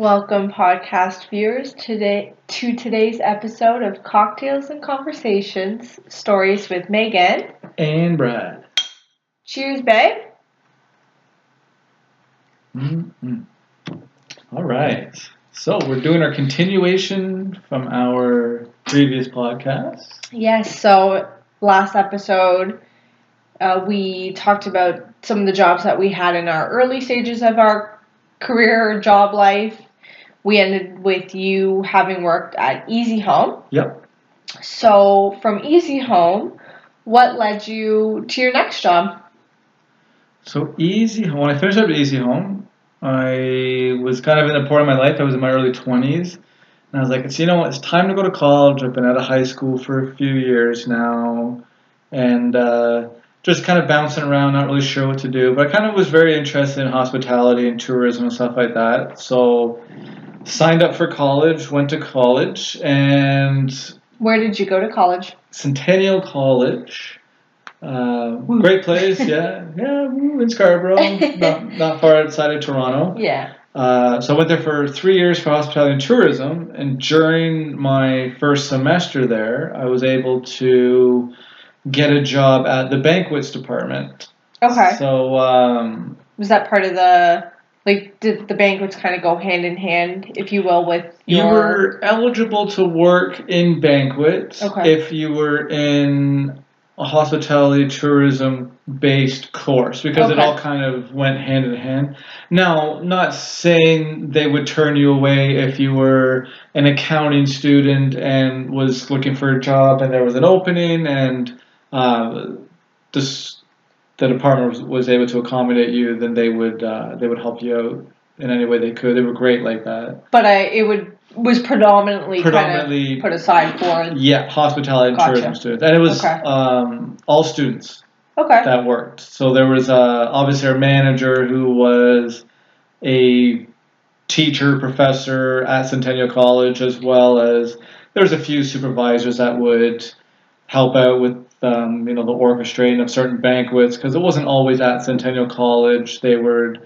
Welcome, podcast viewers, today to today's episode of Cocktails and Conversations Stories with Meghan. And Brad. Cheers, babe. mm All right. So we're doing our continuation from our previous podcast. Yes, so last episode uh, we talked about some of the jobs that we had in our early stages of our career or job life. We ended with you having worked at Easy Home. Yep. So from Easy Home, what led you to your next job? So Easy Home, when I finished up at Easy Home, I was kind of in a point of my life. I was in my early 20s. And I was like, you know? It's time to go to college. I've been out of high school for a few years now. And uh, just kind of bouncing around, not really sure what to do. But I kind of was very interested in hospitality and tourism and stuff like that. So signed up for college, went to college, and where did you go to college? Centennial College. Uh, great place, yeah, yeah, in Scarborough, not, not far outside of Toronto. Yeah. Uh, so I went there for three years for hospitality and tourism, and during my first semester there, I was able to get a job at the banquets department. Okay. So um, was that part of the like did the banquets kind of go hand in hand, if you will, with your... you were eligible to work in banquets okay. if you were in a hospitality tourism based course because okay. it all kind of went hand in hand. Now, not saying they would turn you away if you were an accounting student and was looking for a job and there was an opening and uh, this the department was, was, able to accommodate you, then they would uh, they would help you out in any way they could. They were great like that. But I it would was predominantly predominantly kind of put aside for yeah hospitality gotcha. and tourism students, and it was okay. um, all students. Okay. That worked. So there was uh, obviously our manager who was a teacher professor at Centennial College, as well as there's a few supervisors that would help out with um, you know, the orchestrating of certain banquets because it wasn't always at Centennial College. They were,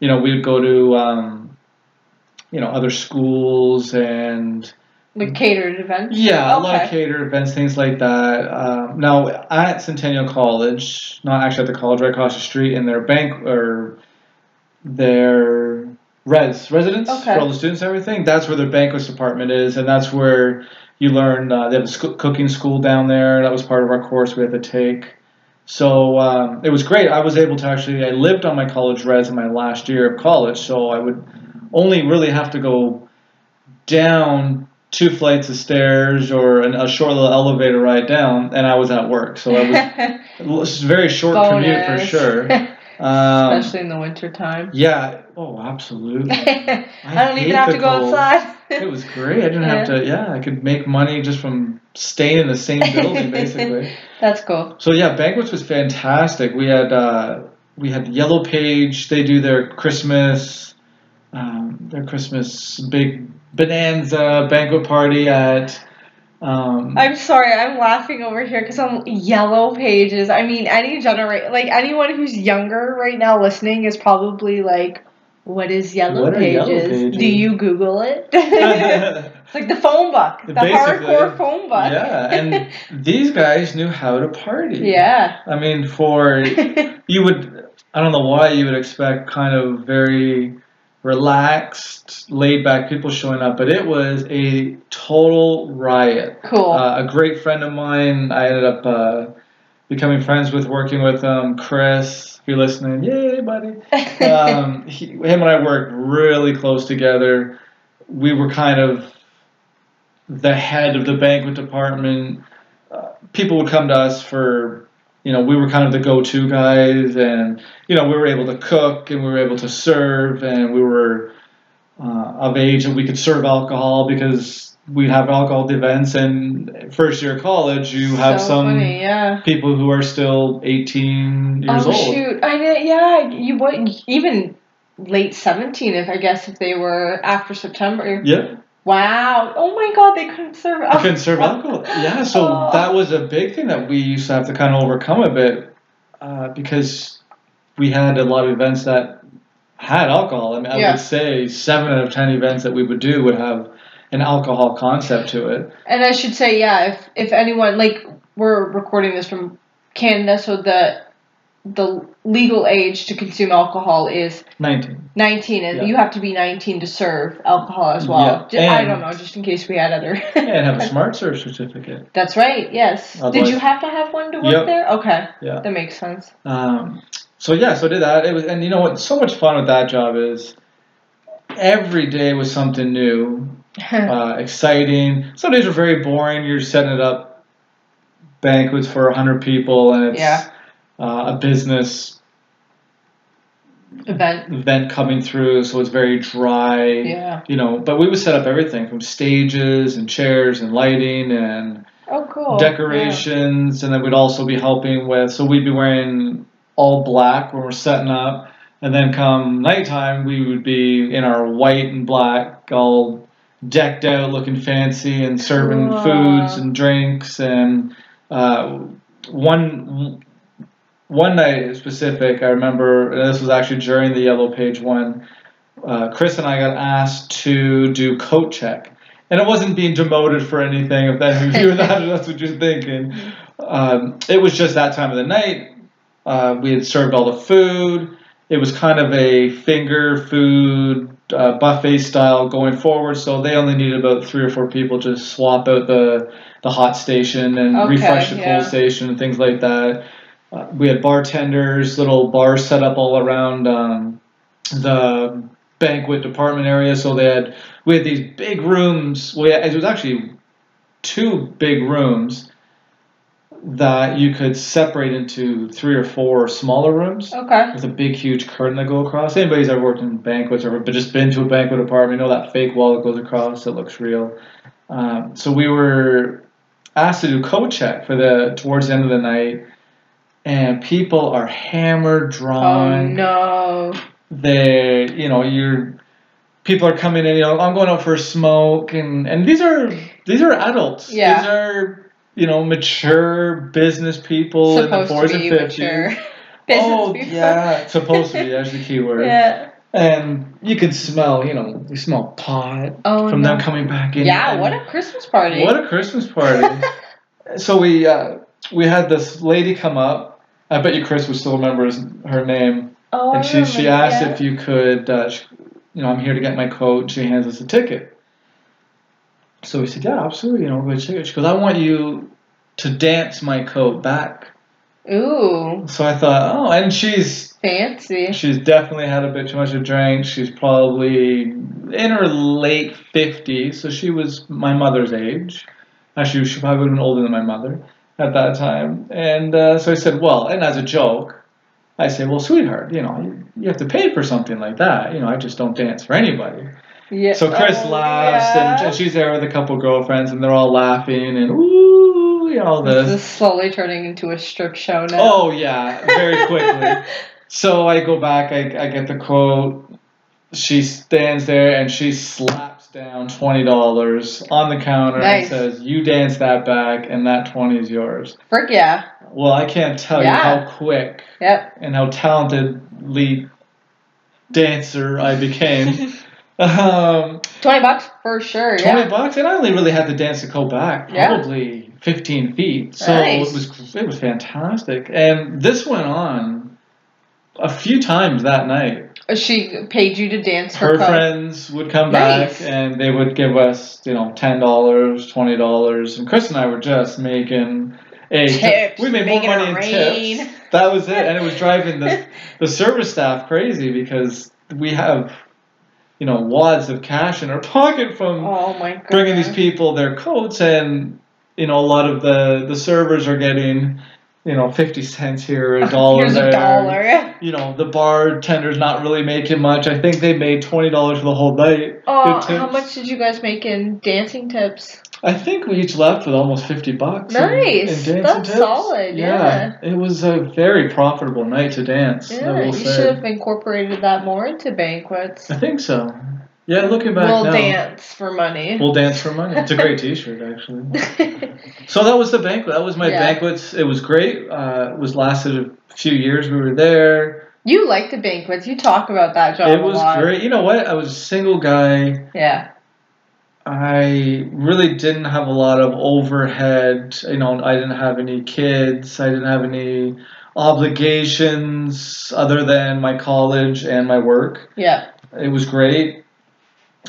you know, we would go to, um, you know, other schools and. Like catered events? Yeah, okay. a lot of catered events, things like that. Um, now, at Centennial College, not actually at the college, right across the street, in their bank or their res residence okay. for all the students and everything, that's where their banquets department is, and that's where you learn uh, they have a sc- cooking school down there. That was part of our course we had to take. So um, it was great. I was able to actually. I lived on my college res in my last year of college, so I would only really have to go down two flights of stairs or an, a short little elevator ride down, and I was at work. So it was, a very short Bonus. commute for sure. Um, Especially in the winter time. Yeah. Oh, absolutely. I, I don't even have to go cold. outside. it was great. I didn't yeah. have to. Yeah, I could make money just from staying in the same building, basically. That's cool. So yeah, banquets was fantastic. We had uh, we had Yellow Page. They do their Christmas, um, their Christmas big bonanza banquet party at um, I'm sorry, I'm laughing over here because I'm yellow pages. I mean, any generate like anyone who's younger right now listening is probably like, "What is yellow, what pages? yellow pages? Do you Google it?" it's like the phone book, the Basically, hardcore phone book. Yeah, and these guys knew how to party. Yeah. I mean, for you would, I don't know why you would expect kind of very relaxed, laid back people showing up, but it was a total riot. Cool. Uh, a great friend of mine, I ended up uh, becoming friends with, working with him, Chris. If you're listening, yay, buddy. Um, he, him and I worked really close together. We were kind of the head of the banquet department. Uh, people would come to us for you know, we were kind of the go-to guys, and you know, we were able to cook and we were able to serve, and we were uh, of age and we could serve alcohol because we'd have alcohol events. And first year of college, you have so some funny, yeah. people who are still 18 years oh, old. Oh shoot! I mean, yeah, you would even late 17 if I guess if they were after September. Yeah. Wow. Oh my God, they couldn't serve alcohol. They couldn't serve alcohol. Yeah, so oh. that was a big thing that we used to have to kind of overcome a bit uh, because we had a lot of events that had alcohol. I mean, I Yeah. would say seven out of ten events that we would do would have an alcohol concept to it. And I should say, yeah, if if anyone like we're recording this from Canada, so the the legal age to consume alcohol is Nineteen. 19, and Yeah. you have to be 19 to serve alcohol as well. Yeah, I don't know, just in case we had other. and have a smart serve certificate. That's right. Yes. Did you have to have one to work Yep. there? Okay. Yeah. That makes sense. Um, so yeah, so I did that. It was, and you know what? So much fun with that job is every day was something new, uh, exciting. Some days were very boring. You're setting it up banquets for hundred people, and it's Yeah. Uh, a business Event. event coming through, so it's very dry. Yeah. You know, but we would set up everything from stages and chairs and lighting and Oh, cool. decorations, and then we'd also be helping with. So we'd be wearing all black when we're setting up, and then come nighttime, we would be in our white and black, all decked out, looking fancy, and serving Cool. foods and drinks. And uh, one one night specific, I remember, and this was actually during the Yellow Page one. Uh, Chris and I got asked to do coat check. And it wasn't being demoted for anything. If that if you that, that's what you're thinking. Um, it was just that time of the night. Uh, we had served all the food. It was kind of a finger food uh, buffet style going forward. So they only needed about three or four people to swap out the the hot station and Okay, refresh the yeah. cool station and things like that. Uh, we had bartenders, little bars set up all around um, the banquet department area. So they had we had these big rooms. We it was actually two big rooms that you could separate into three or four smaller rooms Okay. with a big huge curtain that go across. Anybody's ever worked in banquets or but just been to a banquet apartment, you know that fake wall that goes across that looks real. Um, so we were asked to do co-check for the towards the end of the night, and people are hammered, Oh no. they you know you're people are coming in you know i'm going out for a smoke and and these are these are adults Yeah. these are you know mature business people in the Supposed 40s and 50s oh people. yeah supposed to be that's the key word Yeah. and you can smell you know you smell pot Oh from no. them coming back in Yeah. What a Christmas party. what a Christmas party! so we uh, we had this lady come up. I bet you Chris would still remember his, her name. oh, I and she she asked if you could, uh, sh you know, I'm here to get my coat. She hands us a ticket. So we said, yeah, absolutely. You know, we'll get a ticket. She goes, I want you to dance my coat back. Ooh, So I thought, oh, and she's fancy. she's definitely had a bit too much to drink. She's probably in her late 50s, so she was my mother's age. Actually, she probably would have been older than my mother at that time. And uh, so I said, well, and as a joke, I say, well, sweetheart, you know, you, you have to pay for something like that. You know, I just don't dance for anybody. Yeah. So Chris Oh, laughs, yeah. and, and she's there with a couple girlfriends, and they're all laughing, and ooh, you know, This this. is slowly turning into a strip show now. Oh, yeah, very quickly. So I go back, I, I get the quote. She stands there and she slaps down twenty dollars on the counter Nice. and says, "You dance that back, and that twenty is yours." Frick yeah. Well, I can't tell Yeah. you how quick Yep. and how talentedly dancer I became. um, Twenty bucks for sure. twenty Yeah. bucks, and I only really had to dance to go back Yeah. probably fifteen feet. So Nice. it was it was fantastic, and this went on a few times that night. Uh, she paid you to dance her, her friends would come Nice. back and they would give us, you know, ten dollars, twenty dollars, and Chris and I were just making a Tips, we made more money in rain. tips. That was it, and it was driving the the service staff crazy because we have, you know, wads of cash in our pocket from Oh bringing these people their coats, and you know, a lot of the the servers are getting. You know, fifty cents here, a dollar Here's there a dollar. you know, the bartender's not really making much. I think they made twenty dollars for the whole night. Oh, Good how much did you guys make in dancing tips? I think we each left with almost fifty bucks. Nice. in dancing That's tips. solid, yeah. it was a very profitable night to dance. I Yeah, you say. should have incorporated that more into banquets. I think so. Yeah, looking back We'll now, dance for money. we'll dance for money. It's a great T-shirt, actually. So that was the banquet. That was my Yeah. banquets. It was great. Uh, it was lasted a few years. We were there. You like the banquets. You talk about that job. It was great. You know what? I was a single guy. Yeah. I really didn't have a lot of overhead. You know, I didn't have any kids. I didn't have any obligations other than my college and my work. Yeah. It was great.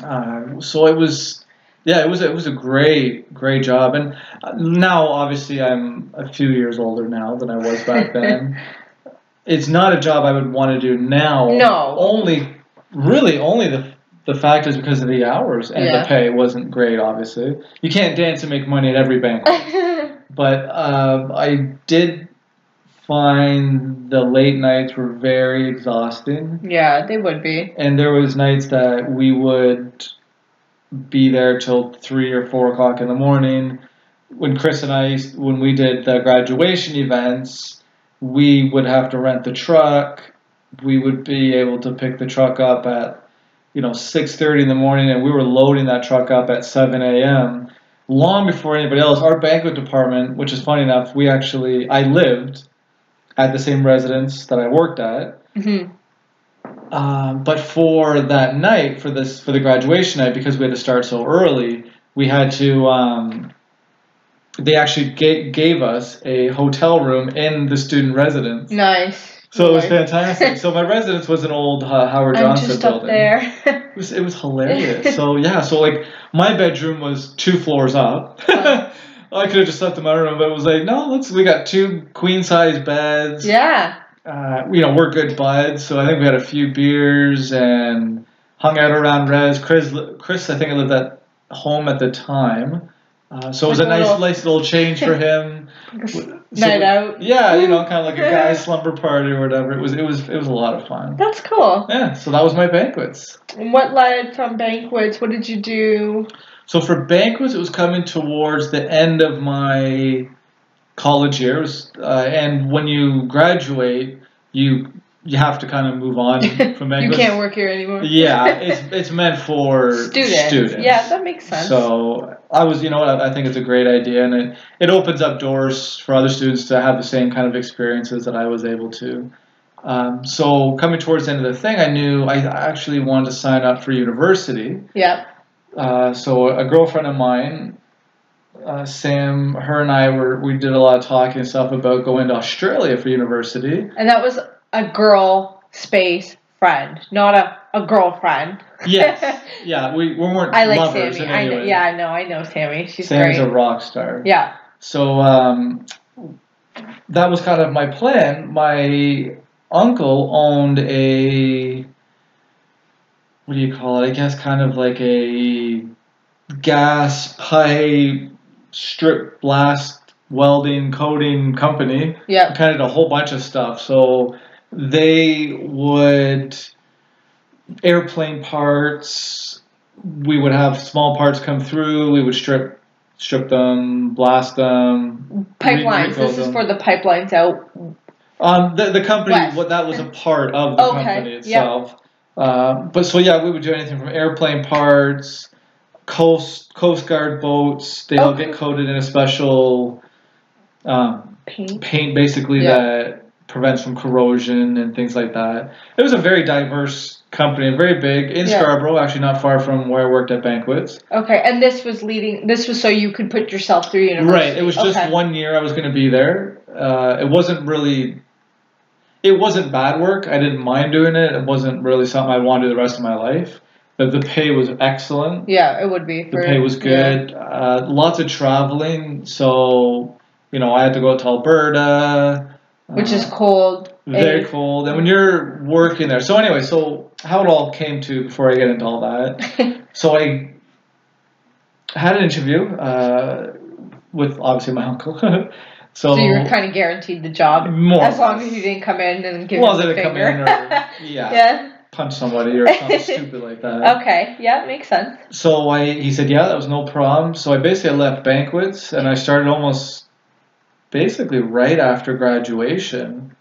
Uh, so it was, yeah, it was it was a great great job. And now, obviously, I'm a few years older now than I was back then. it's not a job I would want to do now. No. Only, really, only the the fact is because of the hours and Yeah. the pay wasn't great. Obviously, you can't dance and make money at every bank. but um, I did find the late nights were very exhausting, yeah, they would be. and there was nights that we would be there till three or four o'clock in the morning. When Chris and I, when we did the graduation events, we would have to rent the truck. We would be able to pick the truck up at, you know, six thirty in the morning, and we were loading that truck up at seven a.m. Long before anybody else. Our banquet department, which is funny enough, we actually I lived at the same residence that I worked at. hmm Um, but for that night, for this for the graduation night, because we had to start so early, we had to. Um, they actually ga- gave us a hotel room in the student residence, Nice. so it was fantastic. so my residence was an old uh, Howard I'm Johnson just building. up there. It was it was hilarious. so yeah, so like my bedroom was two floors up. I could have just slept in my room, but it was like no, let's. We got two queen size beds yeah. uh, you know, we're good buds, so I think we had a few beers and hung out around Res. Chris, Chris, I think I lived at home at the time, uh, so it was a Like a nice, little- nice little change for him. Night out. Yeah, you know, kind of like a guy slumber party or whatever. It was, it was, it was a lot of fun. That's cool. Yeah, so that was my banquets. And what led from banquets? What did you do? So for banquets, it was coming towards the end of my college years, uh, and when you graduate, you you have to kind of move on from banquets. you can't work here anymore. Yeah, it's it's meant for Students. students. Yeah, that makes sense. So I was, you know I I think it's a great idea, and it, it opens up doors for other students to have the same kind of experiences that I was able to. Um, so coming towards the end of the thing, I knew I actually wanted to sign up for university. yeah. Uh, so a girlfriend of mine, uh, Sam, her and I were we did a lot of talking and stuff about going to Australia for university. And that was a girl space friend, not a, a girlfriend. Yes, yeah, we, we weren't I like lovers Sammy. I know, yeah, I know. I know Sammy. She's Sam's great. a rock star. yeah. So um, that was kind of my plan. My uncle owned a what do you call it? I guess kind of like a gas pipe strip blast welding coating company. Yeah. Kind of a whole bunch of stuff. So they would airplane parts. We would have small parts come through. We would strip strip them, blast them. Pipelines. This is them. for the pipelines out. Um, the, the company, what that was a part of the Okay, company yep. Uh, but so yeah, we would do anything from airplane parts, coast coast guard boats. They all Okay. get coated in a special um, Paint. paint, basically Yeah. that prevents from corrosion and things like that. It was a very diverse company, very big in Yeah. Scarborough, actually not far from where I worked at banquets. Okay, and this was leading. This was so you could put yourself through university. Right. It was just Okay. one year I was going to be there. Uh, it wasn't really. It wasn't bad work. I didn't mind doing it. It wasn't really something I wanted to do the rest of my life. But the pay was excellent. Yeah, it would be. The pay was yeah. good. Uh, lots of traveling. So, you know, I had to go to Alberta. Which uh, is cold. very and- cold. And when you're working there. So, anyway, so how it all came to before I get into all that. So I had an interview uh, with obviously my uncle. so, So you were kind of guaranteed the job more as long as you didn't come in and give well, him the it finger. in or yeah, yeah. punch somebody or something stupid like that. Okay. Yeah, makes sense. So I he said yeah that was no problem. So I basically left banquets and I started almost basically right after graduation.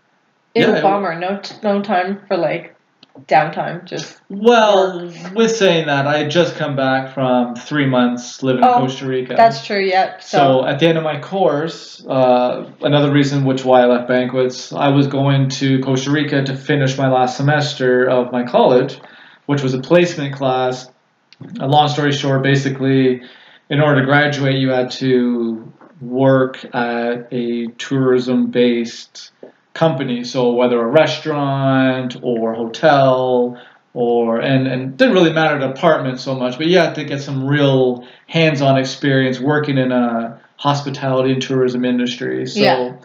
Ew, Yeah, it- bummer. No, no time for like downtime? Just well, work? with saying that, I had just come back from three months living oh, in Costa Rica. That's true. yep So. so at the end of my course, uh, another reason which why I left banquets, I was going to Costa Rica to finish my last semester of my college, which was a placement class. A long story short, basically, in order to graduate, you had to work at a tourism based company. So whether a restaurant or hotel or and and didn't really matter the apartment so much, but you had to get some real hands-on experience working in a hospitality and tourism industry. So yeah.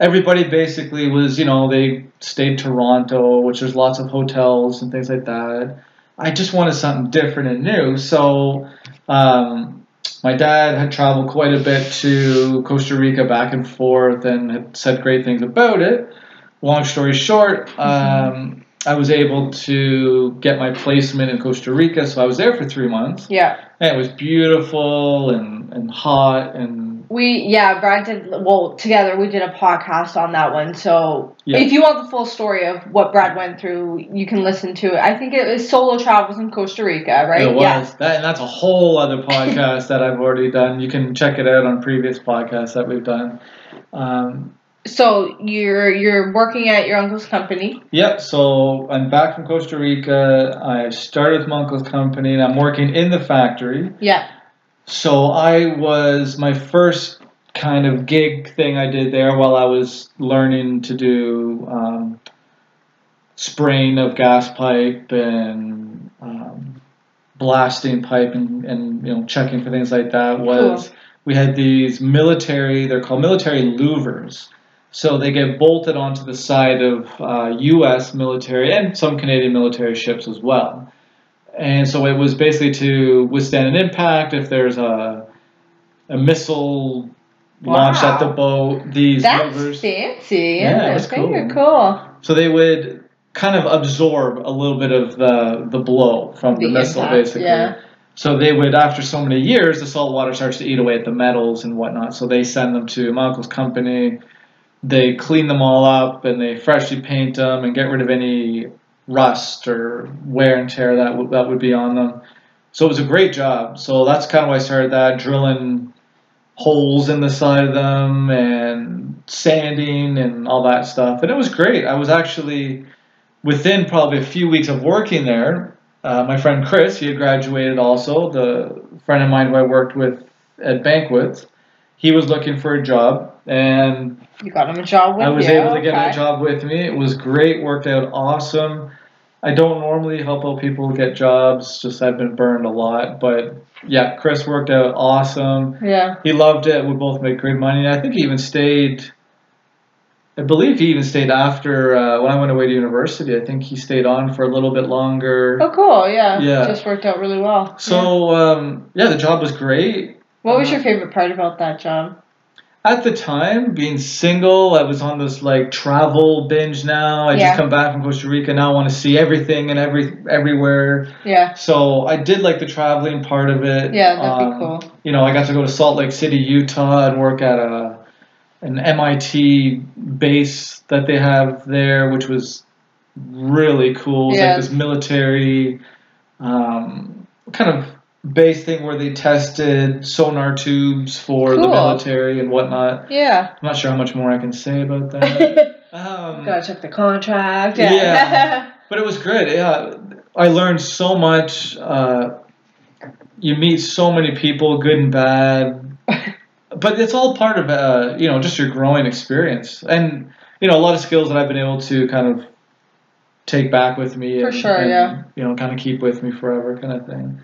everybody basically was, you know, they stayed Toronto, which there's lots of hotels and things like that. I just wanted something different and new. So um, my dad had traveled quite a bit to Costa Rica back and forth and had said great things about it. Long story short, mm-hmm. um, I was able to get my placement in Costa Rica, so I was there for three months. Yeah. And it was beautiful and, and hot and we yeah, Brad did well together. We did a podcast on that one. So yeah. if you want the full story of what Brad went through, you can listen to it. I think it was solo travels in Costa Rica, right? It was. Yeah. That, and that's a whole other podcast that I've already done. You can check it out on previous podcasts that we've done. Um, so you're you're working at your uncle's company. Yep. So I'm back from Costa Rica. I started with my uncle's company, and I'm working in the factory. Yeah. So I was my first kind of gig thing I did there while I was learning to do um, spraying of gas pipe and um, blasting pipe and, and you know checking for things like that was cool. we had these military they're called military louvers so they get bolted onto the side of uh, U.S. military and some Canadian military ships as well. And so it was basically to withstand an impact if there's a a missile wow. launched at the boat. These That's rovers. fancy. Yeah, that's cool. cool. So they would kind of absorb a little bit of the the blow from the, the missile, impact, basically. Yeah. So they would, after so many years, the salt water starts to eat away at the metals and whatnot. So they send them to my uncle's company. They clean them all up and they freshly paint them and get rid of any rust or wear and tear that w- that would be on them. So it was a great job. So that's kind of why I started that drilling holes in the side of them and sanding and all that stuff. And it was great. I was actually within probably a few weeks of working there. Uh, my friend Chris, he had graduated also. The friend of mine who I worked with at banquets, he was looking for a job, and you got him a job with I was you? able to get him a job with me. It was great, worked out awesome. I don't normally help out people get jobs, just I've been burned a lot. But yeah, Chris worked out awesome. Yeah. He loved it. We both made great money. I think he even stayed. I believe he even stayed after uh, when I went away to university. I think he stayed on for a little bit longer. Oh, cool! Yeah, yeah, just worked out really well. So yeah, um, yeah the job was great. What was uh, your favorite part about that job? At the time, being single, I was on this like travel binge now. I yeah. just come back from Costa Rica now. I want to see everything and every everywhere. Yeah. So I did like the traveling part of it. Yeah, that'd um, be cool. You know, I got to go to Salt Lake City, Utah, and work at a an MIT base that they have there, which was really cool. It's yeah. like this military um, kind of base thing where they tested sonar tubes for cool. the military and whatnot. Yeah. I'm not sure how much more I can say about that. um, Gotta check the contract. Yeah. yeah. but it was good. Yeah. I learned so much. Uh, you meet so many people, good and bad. but it's all part of, uh, you know, just your growing experience. And, you know, a lot of skills that I've been able to kind of take back with me. For and, sure, and, yeah. You know, kind of keep with me forever kind of thing.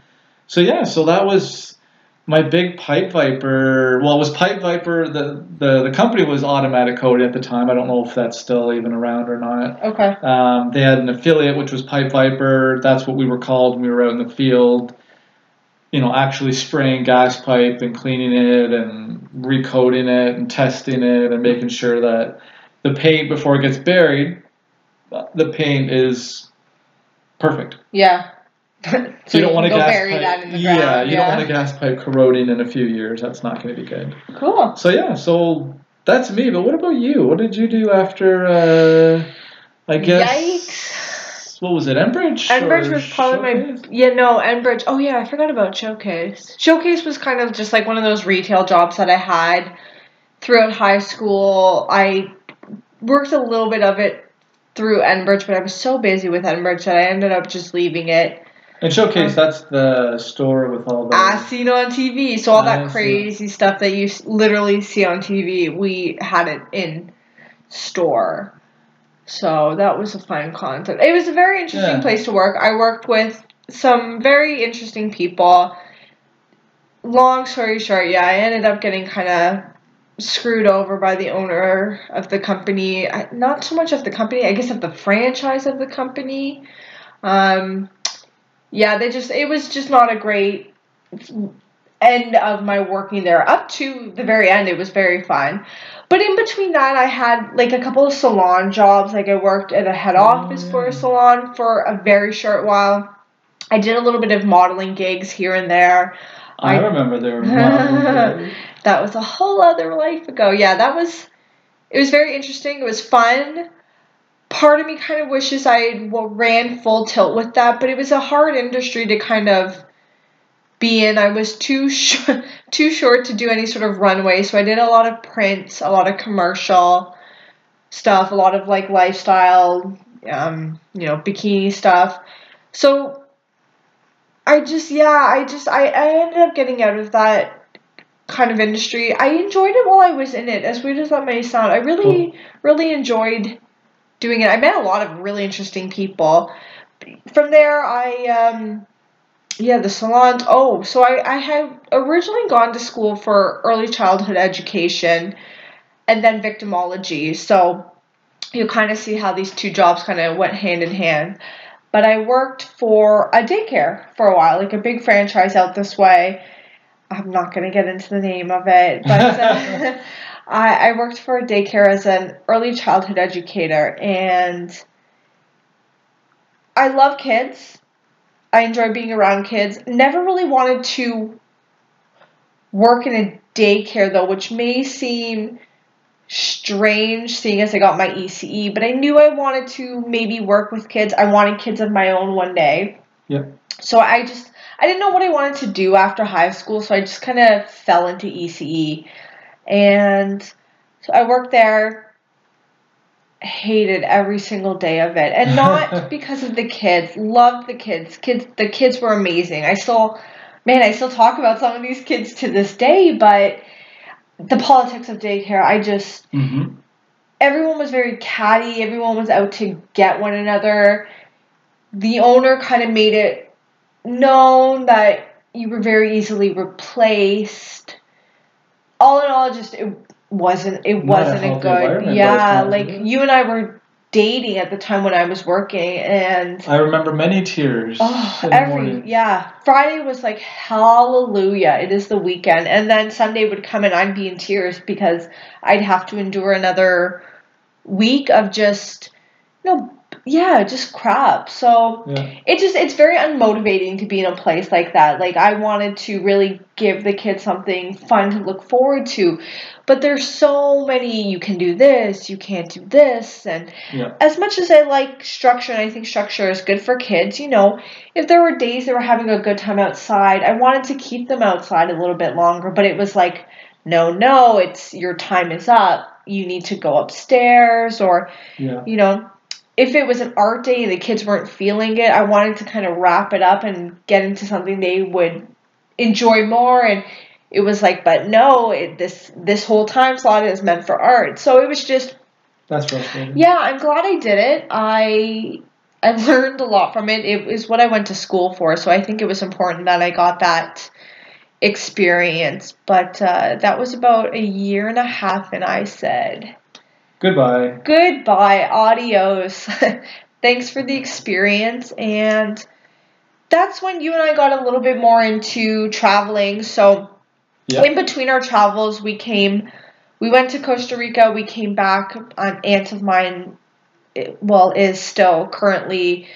So yeah, so that was my big Pipe Viper. Well, it was Pipe Viper. The, the the company was Automatic Coating at the time. I don't know if that's still even around or not. Okay. Um, they had an affiliate which was Pipe Viper. That's what we were called when we were out in the field. You know, actually spraying gas pipe and cleaning it and recoating it and testing it and making sure that the paint before it gets buried, the paint is perfect. Yeah. So you don't want a gas pipe. yeah, you yeah. don't want a gas pipe corroding in a few years. That's not going to be good. Cool. So yeah, so that's me. But what about you? What did you do after? Uh, I guess. Yikes. what was it, Enbridge? Enbridge was probably Showcase? my yeah no Enbridge. Oh yeah, I forgot about Showcase. Showcase was kind of just like one of those retail jobs that I had throughout high school. I worked a little bit of it through Enbridge, but I was so busy with Enbridge that I ended up just leaving it. And Showcase, um, that's the store with all the. As seen on TV. So, all that crazy stuff that you literally see on TV, we had it in store. So, that was a fun concept. It was a very interesting yeah. place to work. I worked with some very interesting people. Long story short, yeah, I ended up getting kind of screwed over by the owner of the company. Not so much of the company, I guess of the franchise of the company. Um, yeah, they just it was just not a great end of my working there. Up to the very end, it was very fun. But in between that, I had like a couple of salon jobs. Like I worked at a head oh, office for a mm. salon for a very short while. I did a little bit of modeling gigs here and there. I, I remember there were that was a whole other life ago. Yeah, that was it was very interesting. It was fun. Part of me kind of wishes I ran full tilt with that, but it was a hard industry to kind of be in. I was too sh- too short to do any sort of runway, so I did a lot of prints, a lot of commercial stuff, a lot of like lifestyle, um, you know, bikini stuff. So I just yeah, I just I, I ended up getting out of that kind of industry. I enjoyed it while I was in it, as weird as that may sound. I really, really enjoyed doing it. I met a lot of really interesting people. From there, I, um, yeah, the salons. Oh, so I, I had originally gone to school for early childhood education and then victimology. So you kind of see how these two jobs kind of went hand in hand. But I worked for a daycare for a while, like a big franchise out this way I'm not going to get into the name of it, but uh, I, I worked for a daycare as an early childhood educator, and I love kids. I enjoy being around kids. Never really wanted to work in a daycare though, which may seem strange seeing as I got my ECE, but I knew I wanted to maybe work with kids. I wanted kids of my own one day. Yep. So I just I didn't know what I wanted to do after high school, so I just kind of fell into ECE. And so I worked there, hated every single day of it. And not because of the kids, loved the kids. Kids the kids were amazing. I still man, I still talk about some of these kids to this day, but the politics of daycare, I just mm-hmm. everyone was very catty, everyone was out to get one another. The owner kind of made it known that you were very easily replaced. All in all, just it wasn't it wasn't a, a good yeah. Like you and I were dating at the time when I was working, and I remember many tears. Oh, every yeah, Friday was like hallelujah! It is the weekend, and then Sunday would come and I'd be in tears because I'd have to endure another week of just you know yeah, just crap. So yeah. it just it's very unmotivating to be in a place like that. Like I wanted to really give the kids something fun to look forward to. But there's so many you can do this, you can't do this and yeah. as much as I like structure and I think structure is good for kids, you know, if there were days they were having a good time outside, I wanted to keep them outside a little bit longer, but it was like no, no, it's your time is up. You need to go upstairs or yeah. you know, if it was an art day and the kids weren't feeling it, I wanted to kind of wrap it up and get into something they would enjoy more. And it was like, but no, it, this this whole time slot is meant for art. So it was just. That's frustrating. Yeah, I'm glad I did it. I I learned a lot from it. It was what I went to school for, so I think it was important that I got that experience. But uh, that was about a year and a half, and I said, Goodbye. Goodbye. Adios. Thanks for the experience. And that's when you and I got a little bit more into traveling. So, in between our travels, we came, we went to Costa Rica. We came back. An aunt of mine, eh, well, is still currently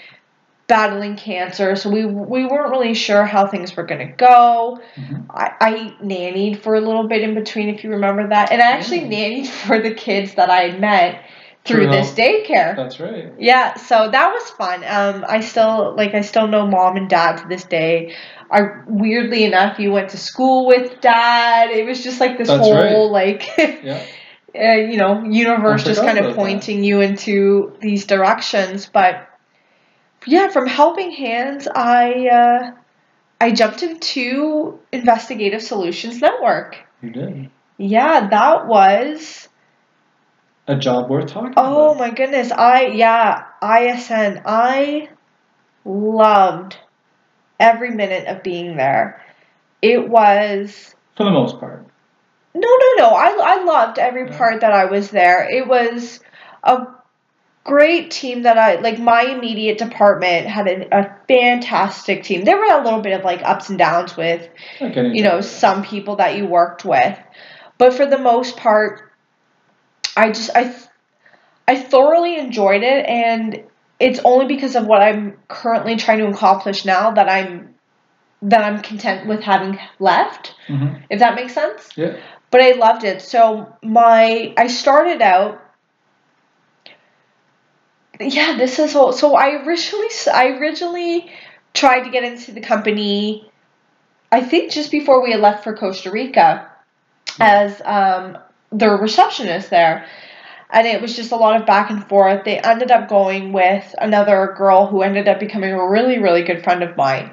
battling cancer, so we we weren't really sure how things were gonna go. Mm-hmm. I, I nannied for a little bit in between, if you remember that, and I actually mm. nannied for the kids that I had met through this daycare. That's right. Yeah, so that was fun. Um, I still like I still know mom and dad to this day. I weirdly enough, you went to school with dad. It was just like this That's whole right. like, Yeah. uh, you know, universe just kind of about that. pointing you into these directions. But yeah, from Helping Hands, I uh, I jumped into Investigative Solutions Network. You did. Yeah, that was A job worth talking Oh about. my goodness. I yeah, ISN. I loved every minute of being there. It was For the most part. no, no, no. I I loved every Yeah. part that I was there. It was a great team that I like my immediate department had a, a fantastic team. There were a little bit of like ups and downs with you know some people that you worked with but for the most part i just i i thoroughly enjoyed it and it's only because of what i'm currently trying to accomplish now that i'm that i'm content with having left Mhm. if that makes sense Yeah. but i loved it so my i started out yeah this is all so i originally I originally tried to get into the company i think just before we had left for costa rica as um, the receptionist there. And it was just a lot of back and forth. They ended up going with another girl who ended up becoming a really really good friend of mine.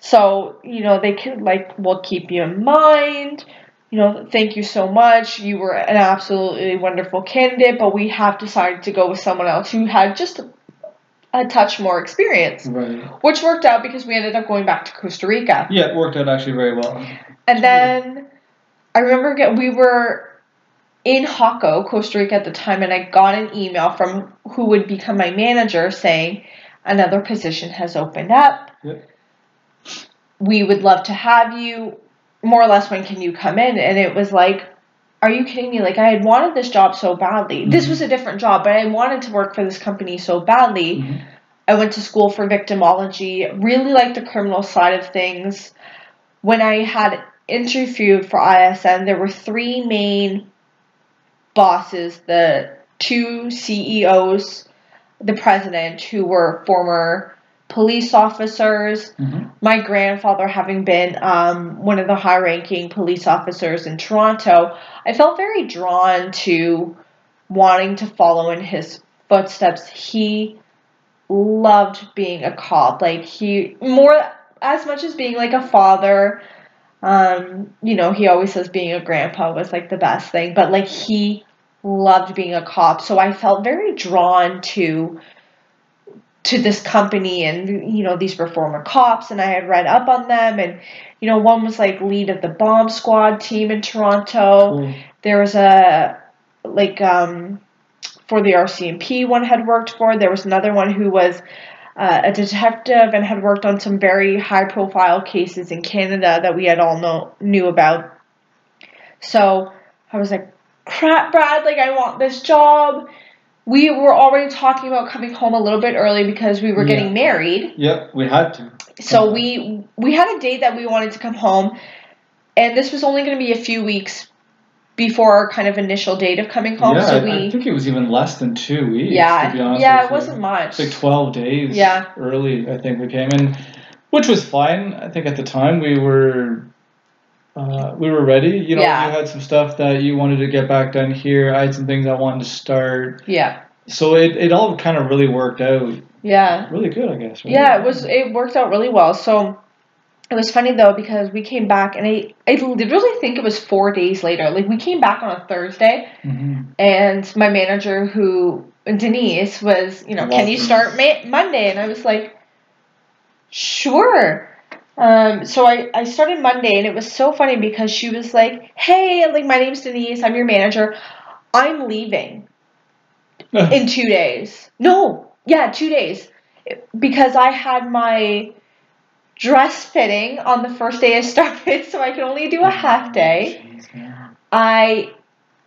So you know they could like we'll keep you in mind you know thank you so much you were an absolutely wonderful candidate but we have decided to go with someone else who had just a, a touch more experience Right. which worked out because we ended up going back to costa rica Yeah, it worked out actually very well. and then I remember get, we were in Jacó, Costa Rica at the time, and I got an email from who would become my manager saying another position has opened up. Yep. We would love to have you. More or less, when can you come in? And it was like, are you kidding me? Like, I had wanted this job so badly. This Mhm. was a different job, but I wanted to work for this company so badly. Mhm. I went to school for victimology, really liked the criminal side of things. When I had interviewed for ISN, there were three main bosses the two CEOs, the president, who were former police officers, Mhm. my grandfather having been um, one of the high ranking police officers in Toronto, I felt very drawn to wanting to follow in his footsteps. He loved being a cop. Like, he, more, as much as being like a father, um, you know, he always says being a grandpa was like the best thing, but like, he loved being a cop. So I felt very drawn to to this company and you know these were former cops and I had read up on them and you know one was like lead of the bomb squad team in Toronto. Cool. there was a like um for the RCMP one had worked for there was another one who was uh, a detective and had worked on some very high profile cases in Canada that we had all know knew about. So I was like crap Brad like I want this job we were already talking about coming home a little bit early because we were Yeah. getting married Yep, we had to. so we we had a date that we wanted to come home, and this was only going to be a few weeks before our kind of initial date of coming home. yeah, so I, we I think it was even less than two weeks. yeah to be honest yeah it wasn't much. Like twelve days. Yeah. Early, I think we came in, which was fine. I think at the time we were. Uh, we were ready. You know, Yeah. you had some stuff that you wanted to get back done here. I had some things I wanted to start. yeah So it, it all kind of really worked out yeah really good, I guess. Right? yeah it was it worked out really well. So it was funny though because we came back and I I literally think it was four days later. Like we came back on a Thursday hmm and my manager who Denise was you know can you start ma- Monday and I was like sure um, so I, I started Monday and it was so funny because she was like hey like my name's Denise. I'm your manager. I'm leaving in two days. No yeah two days. Because I had my dress fitting on the first day I started so I could only do a half day. I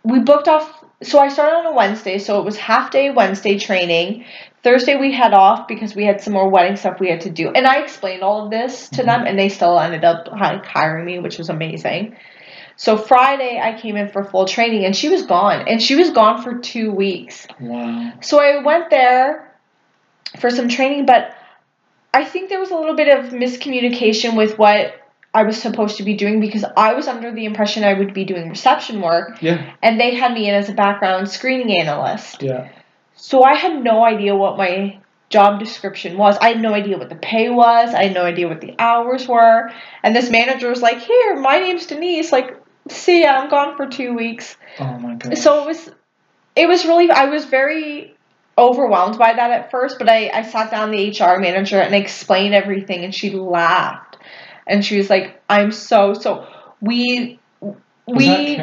we booked off so I started on a Wednesday, so it was half day Wednesday training. Thursday we had off because we had some more wedding stuff we had to do. And I explained all of this to mm-hmm. them and they still ended up hiring me, which was amazing. So Friday I came in for full training and she was gone. And she was gone for two weeks. Wow. So I went there for some training, but I think there was a little bit of miscommunication with what I was supposed to be doing because I was under the impression I would be doing reception work. Yeah. And they had me in as a background screening analyst. Yeah. So I had no idea what my job description was. I had no idea what the pay was. I had no idea what the hours were. And this manager was like, "Here, my name's Denise. Like, see, ya, I'm gone for two weeks." Oh my god. So it was, it was really. I was very overwhelmed by that at first, but I I sat down the HR manager and explained everything, and she laughed, and she was like, "I'm so so we." We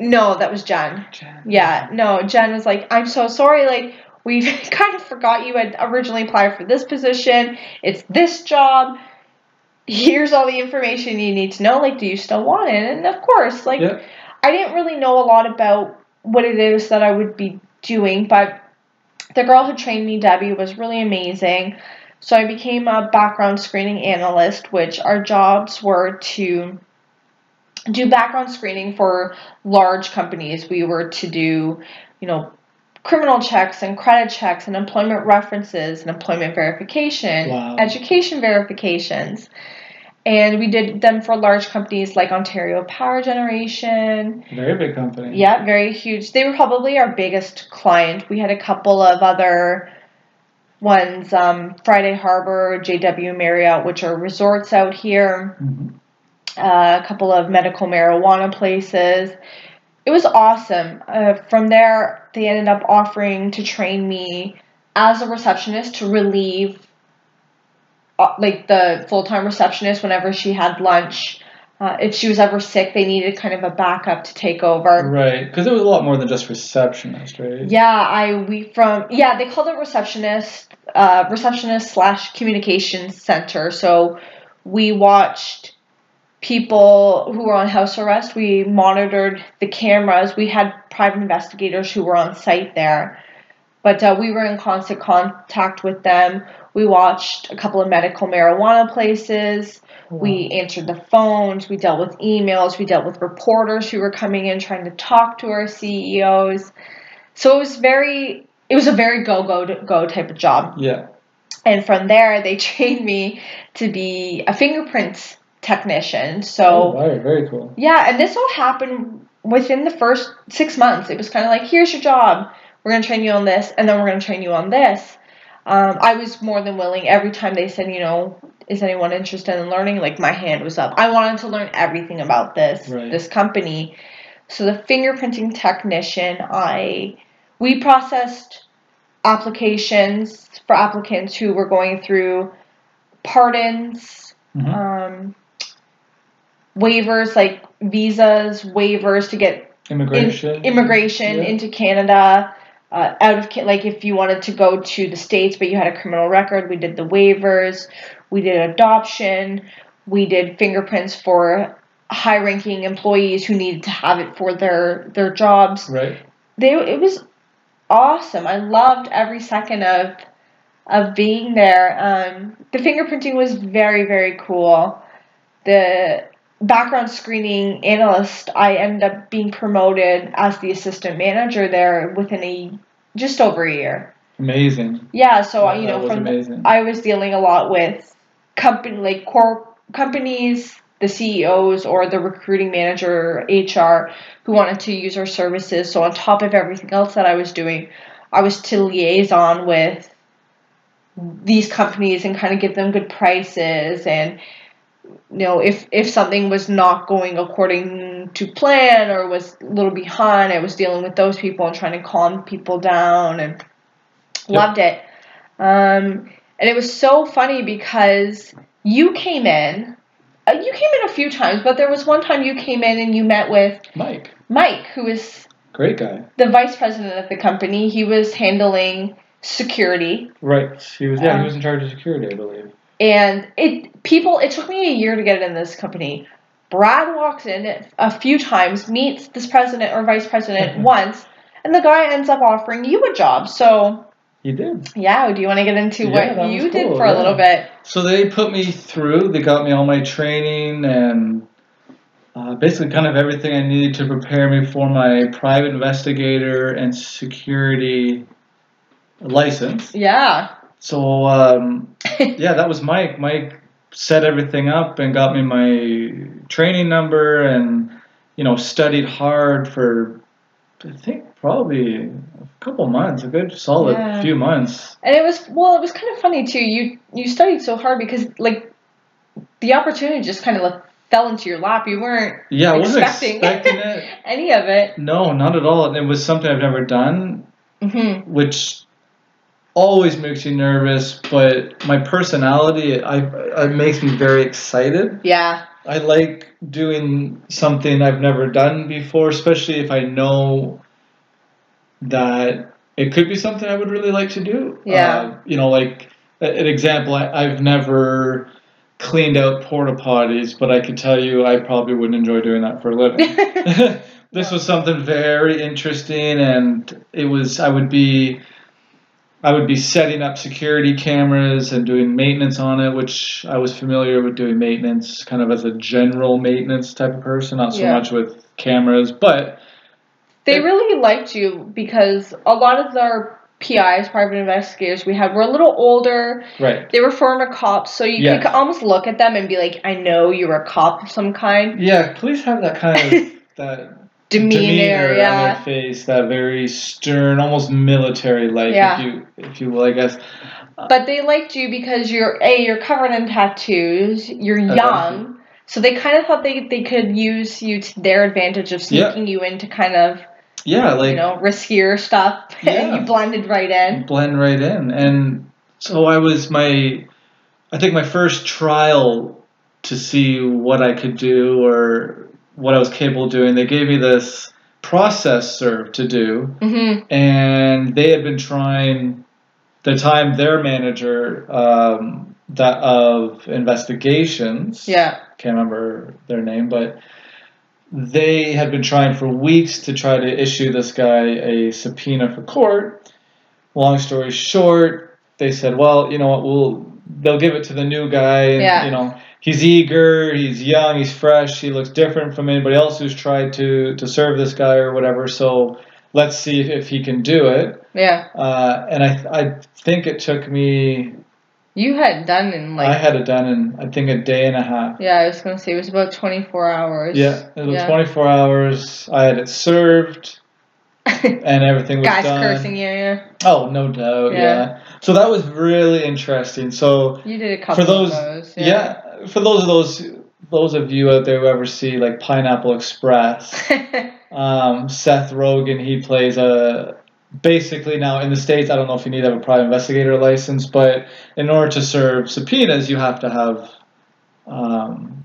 no, that was Jen. Jen. Yeah, no, Jen was like, I'm so sorry, like, we kind of forgot you had originally applied for this position. It's this job. Here's all the information you need to know. Like, do you still want it? And of course, like, Yeah. I didn't really know a lot about what it is that I would be doing, but the girl who trained me, Debbie, was really amazing. So I became a background screening analyst, which our jobs were to do background screening for large companies. We were to do, you know, criminal checks and credit checks and employment references and employment verification, Wow. education verifications. And we did them for large companies like Ontario Power Generation. Very big company. Yeah, very huge. They were probably our biggest client. We had a couple of other ones, um, Friday Harbour, JW Marriott, which are resorts out here Mhm. uh, a couple of medical marijuana places. It was awesome. Uh, from there, they ended up offering to train me as a receptionist to relieve, uh, like the full time receptionist whenever she had lunch. Uh, if she was ever sick, they needed kind of a backup to take over. Right, because it was a lot more than just receptionist, right? Yeah, I we from yeah they called it receptionist, uh, receptionist slash communications center. So we watched people who were on house arrest. We monitored the cameras. We had private investigators who were on site there, but uh, we were in constant contact with them. We watched a couple of medical marijuana places. We answered the phones, we dealt with emails, we dealt with reporters who were coming in trying to talk to our CEOs. So it was very it was a very go go go type of job. Yeah. And from there they trained me to be a fingerprint technician. So Oh, wow, very cool. yeah, and this all happened within the first six months. It was kind of like, here's your job. We're going to train you on this, and then we're going to train you on this. Um, I was more than willing. Every time they said, you know, is anyone interested in learning? Like my hand was up. I wanted to learn everything about this Right. this company. So the fingerprinting technician, I we processed applications for applicants who were going through pardons, Mhm. um, waivers like visas, waivers to get Immigration. immigration Yeah. into Canada. Uh, out of like if you wanted to go to the states but you had a criminal record, we did the waivers. We did adoption. We did fingerprints for high-ranking employees who needed to have it for their their jobs. Right. They it was awesome. I loved every second of of being there. Um, the fingerprinting was very very cool. The background screening analyst, I ended up being promoted as the assistant manager there within a just over a year. Amazing. Yeah, so Wow, you know from amazing. I was dealing a lot with company like core companies, the CEOs or the recruiting manager, HR, who wanted to use our services. So on top of everything else that I was doing, I was to liaison with these companies and kind of give them good prices and you know if if something was not going according to plan or was a little behind i was dealing with those people and trying to calm people down and loved it um, and it was so funny because you came in uh, you came in a few times but there was one time you came in and you met with Mike. mike who is Great guy. the vice president of the company he was handling security Right. He was yeah, Um, he was in charge of security, I believe. And it people it took me a year to get it in this company brad walks in a few times meets this president or vice president once and the guy ends up offering you a job so He did. yeah do you want to get into Yeah, what you was did cool, for a little bit So they put me through. They got me all my training, and uh, basically kind of everything I needed to prepare me for my private investigator and security license. Yeah. So um, yeah, that was Mike. Mike set everything up and got me my training number and you know studied hard for I think probably a couple months, a good solid yeah. few months. And it was well, it was kind of funny too. You you studied so hard because like the opportunity just kind of like fell into your lap. You weren't yeah, expecting, expecting any of it. No, not at all. It was something I've never done, mm-hmm. which always makes you nervous. But my personality, I, it makes me very excited. Yeah. I like doing something I've never done before, especially if I know that it could be something I would really like to do. Yeah. Uh, you know, like an example, I, I've never cleaned out porta potties, but I can tell you I probably wouldn't enjoy doing that for a living. this was something very interesting, and it was I would be I would be setting up security cameras and doing maintenance on it, which I was familiar with doing maintenance kind of as a general maintenance type of person, not so yeah. much with cameras, but they it, really liked you because a lot of our PIs, private investigators we had were a little older. Right. They were former cops, so you yes. could almost look at them and be like, I know you're a cop of some kind. Yeah, police have that kind of that demeanor, demeanor yeah. on their face, that very stern, almost military like yeah. if you if you will, I guess. But they liked you because you're a you're covered in tattoos, you're uh-huh. young, so they kind of thought they they could use you to their advantage of sneaking yeah. you into kind of yeah, like you know, riskier stuff. Yeah. and you blended right in. Blend right in, and so I was my, I think my first trial to see what I could do or what I was capable of doing. They gave me this process serve to do, mm-hmm. and they had been trying. The time their manager um, that of investigations. Yeah. Can't remember their name, but they had been trying for weeks to try to issue this guy a subpoena for court. Long story short, they said, "Well, you know what? We'll they'll give it to the new guy. And, yeah. You know, he's eager, he's young, he's fresh, he looks different from anybody else who's tried to to serve this guy or whatever. So let's see if, if he can do it." Yeah. Uh, and I I think it took me you had done in like. I had it done in I think a day and a half. Yeah, I was gonna say it was about twenty four hours. Yeah, it was yeah. twenty four hours. I had it served, and everything was Guys done. cursing you, yeah. Oh, no doubt. Yeah. yeah. So that was really interesting. So you did a couple for those, of those. Yeah. yeah, for those of those those of you out there who ever see like Pineapple Express, um, Seth Rogen he plays a basically now in the states, I don't know if you need to have a private investigator license, but in order to serve subpoenas, you have to have um,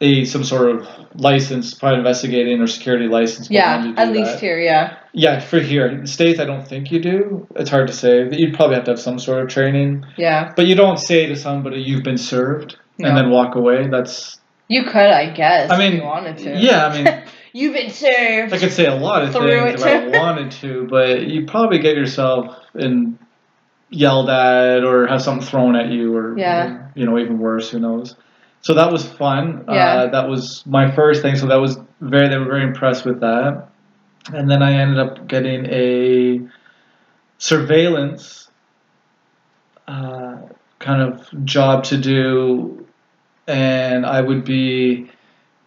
a some sort of license, private investigating or security license. Yeah, at least here, yeah. Yeah, for here in the states, I don't think you do. It's hard to say. You'd probably have to have some sort of training. Yeah. But you don't say to somebody you've been served no. and then walk away. That's. You could, I guess. I mean, you wanted to. Yeah, I mean. You've been served. I could say a lot of things if I wanted to, but you probably get yourself in yelled at or have something thrown at you or, yeah. you know even worse who knows so that was fun yeah. Uh, that was my first thing so that was very they were very impressed with that and then i ended up getting a surveillance uh, kind of job to do and i would be